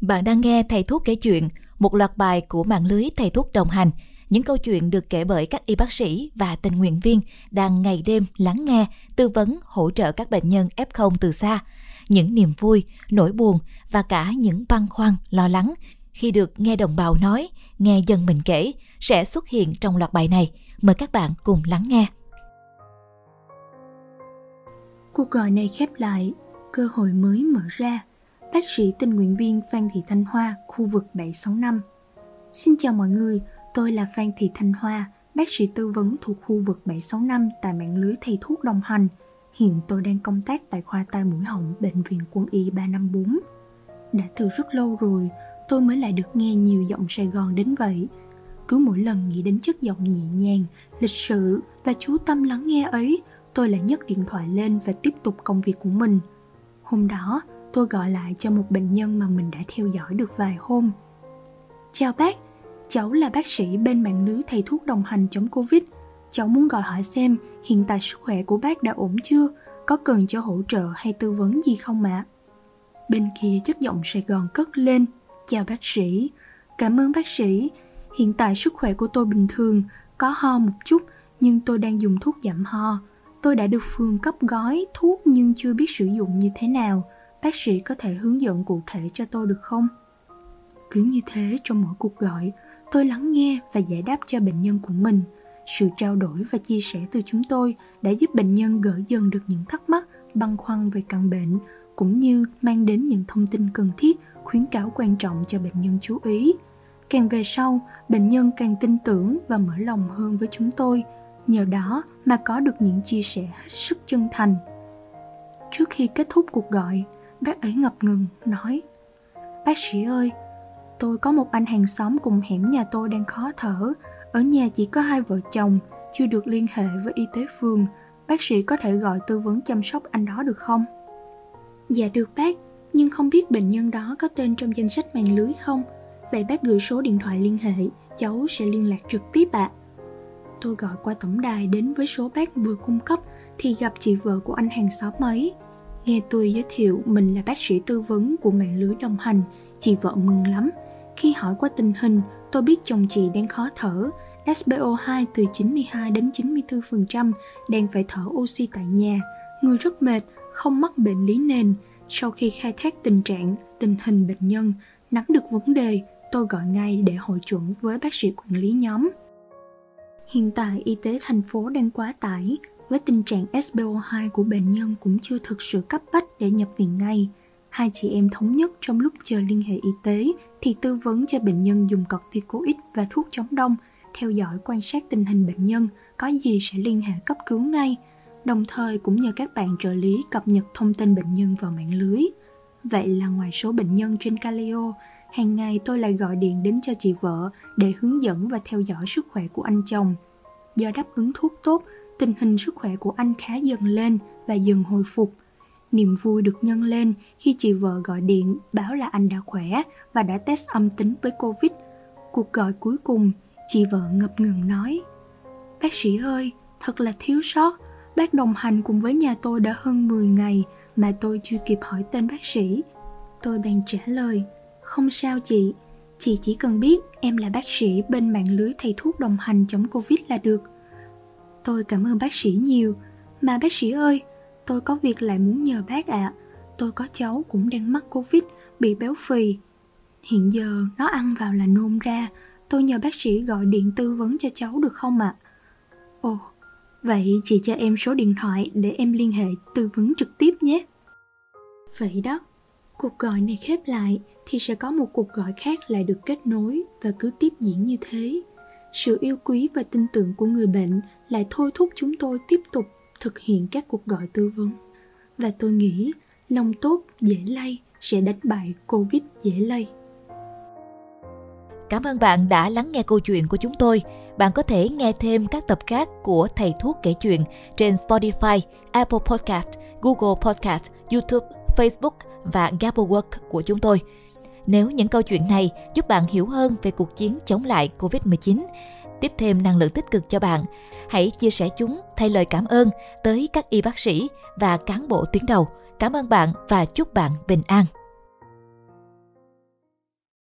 Bạn đang nghe Thầy Thuốc kể chuyện, một loạt bài của mạng lưới Thầy Thuốc đồng hành. Những câu chuyện được kể bởi các y bác sĩ và tình nguyện viên đang ngày đêm lắng nghe, tư vấn, hỗ trợ các bệnh nhân F0 từ xa. Những niềm vui, nỗi buồn và cả những băn khoăn, lo lắng khi được nghe đồng bào nói, nghe dân mình kể sẽ xuất hiện trong loạt bài này. Mời các bạn cùng lắng nghe. Cuộc gọi này khép lại, cơ hội mới mở ra. Bác sĩ tình nguyện viên Phan Thị Thanh Hoa, khu vực 765. Xin chào mọi người, tôi là Phan Thị Thanh Hoa, bác sĩ tư vấn thuộc khu vực 765 tại mạng lưới thầy thuốc đồng hành. Hiện tôi đang công tác tại khoa tai mũi họng Bệnh viện Quân y 354. Đã từ rất lâu rồi, tôi mới lại được nghe nhiều giọng Sài Gòn đến vậy. Cứ mỗi lần nghĩ đến chất giọng nhẹ nhàng, lịch sự và chú tâm lắng nghe ấy, tôi lại nhấc điện thoại lên và tiếp tục công việc của mình. Hôm đó, tôi gọi lại cho một bệnh nhân mà mình đã theo dõi được vài hôm. Chào bác, cháu là bác sĩ bên mạng lưới thầy thuốc đồng hành chống Covid. Cháu muốn gọi hỏi xem hiện tại sức khỏe của bác đã ổn chưa, có cần cho hỗ trợ hay tư vấn gì không ạ? À? Bên kia chất giọng Sài Gòn cất lên. Chào bác sĩ, cảm ơn bác sĩ. Hiện tại sức khỏe của tôi bình thường, có ho một chút nhưng tôi đang dùng thuốc giảm ho. Tôi đã được phường cấp gói thuốc nhưng chưa biết sử dụng như thế nào. Bác sĩ có thể hướng dẫn cụ thể cho tôi được không? Cứ như thế trong mỗi cuộc gọi, tôi lắng nghe và giải đáp cho bệnh nhân của mình. Sự trao đổi và chia sẻ từ chúng tôi đã giúp bệnh nhân gỡ dần được những thắc mắc, băn khoăn về căn bệnh, cũng như mang đến những thông tin cần thiết, khuyến cáo quan trọng cho bệnh nhân chú ý. Càng về sau, bệnh nhân càng tin tưởng và mở lòng hơn với chúng tôi – nhờ đó mà có được những chia sẻ hết sức chân thành trước khi kết thúc cuộc gọi bác ấy ngập ngừng, nói, bác sĩ ơi, tôi có một anh hàng xóm cùng hẻm nhà tôi đang khó thở. Ở nhà chỉ có hai vợ chồng, chưa được liên hệ với y tế phường. Bác sĩ có thể gọi tư vấn chăm sóc anh đó được không? Dạ được bác, nhưng không biết bệnh nhân đó có tên trong danh sách mạng lưới không? Vậy bác gửi số điện thoại liên hệ, cháu sẽ liên lạc trực tiếp ạ. À tôi gọi qua tổng đài đến với số bác vừa cung cấp thì gặp chị vợ của anh hàng xóm ấy. Nghe tôi giới thiệu mình là bác sĩ tư vấn của mạng lưới đồng hành, chị vợ mừng lắm. Khi hỏi qua tình hình, tôi biết chồng chị đang khó thở, SPO2 từ 92 đến 94%, đang phải thở oxy tại nhà, người rất mệt, không mắc bệnh lý nền. Sau khi khai thác tình trạng, tình hình bệnh nhân, nắm được vấn đề, tôi gọi ngay để hội chuẩn với bác sĩ quản lý nhóm. Hiện tại y tế thành phố đang quá tải, với tình trạng SPO2 của bệnh nhân cũng chưa thực sự cấp bách để nhập viện ngay. Hai chị em thống nhất trong lúc chờ liên hệ y tế thì tư vấn cho bệnh nhân dùng corticoid và thuốc chống đông, theo dõi quan sát tình hình bệnh nhân, có gì sẽ liên hệ cấp cứu ngay. Đồng thời cũng nhờ các bạn trợ lý cập nhật thông tin bệnh nhân vào mạng lưới. Vậy là ngoài số bệnh nhân trên Calio, hàng ngày tôi lại gọi điện đến cho chị vợ để hướng dẫn và theo dõi sức khỏe của anh chồng. Do đáp ứng thuốc tốt, tình hình sức khỏe của anh khá dần lên và dần hồi phục. Niềm vui được nhân lên khi chị vợ gọi điện báo là anh đã khỏe và đã test âm tính với Covid. Cuộc gọi cuối cùng, chị vợ ngập ngừng nói Bác sĩ ơi, thật là thiếu sót. Bác đồng hành cùng với nhà tôi đã hơn 10 ngày mà tôi chưa kịp hỏi tên bác sĩ. Tôi bèn trả lời không sao chị, chị chỉ cần biết em là bác sĩ bên mạng lưới thầy thuốc đồng hành chống Covid là được. Tôi cảm ơn bác sĩ nhiều, mà bác sĩ ơi, tôi có việc lại muốn nhờ bác ạ. À. Tôi có cháu cũng đang mắc Covid, bị béo phì. Hiện giờ nó ăn vào là nôn ra, tôi nhờ bác sĩ gọi điện tư vấn cho cháu được không ạ? À? Ồ, vậy chị cho em số điện thoại để em liên hệ tư vấn trực tiếp nhé. Vậy đó, cuộc gọi này khép lại thì sẽ có một cuộc gọi khác lại được kết nối và cứ tiếp diễn như thế sự yêu quý và tin tưởng của người bệnh lại thôi thúc chúng tôi tiếp tục thực hiện các cuộc gọi tư vấn và tôi nghĩ lòng tốt dễ lây sẽ đánh bại covid dễ lây Cảm ơn bạn đã lắng nghe câu chuyện của chúng tôi. Bạn có thể nghe thêm các tập khác của Thầy Thuốc kể chuyện trên Spotify, Apple Podcast, Google Podcast, YouTube, Facebook và Gablework của chúng tôi. Nếu những câu chuyện này giúp bạn hiểu hơn về cuộc chiến chống lại Covid-19, tiếp thêm năng lượng tích cực cho bạn, hãy chia sẻ chúng thay lời cảm ơn tới các y bác sĩ và cán bộ tuyến đầu. Cảm ơn bạn và chúc bạn bình an.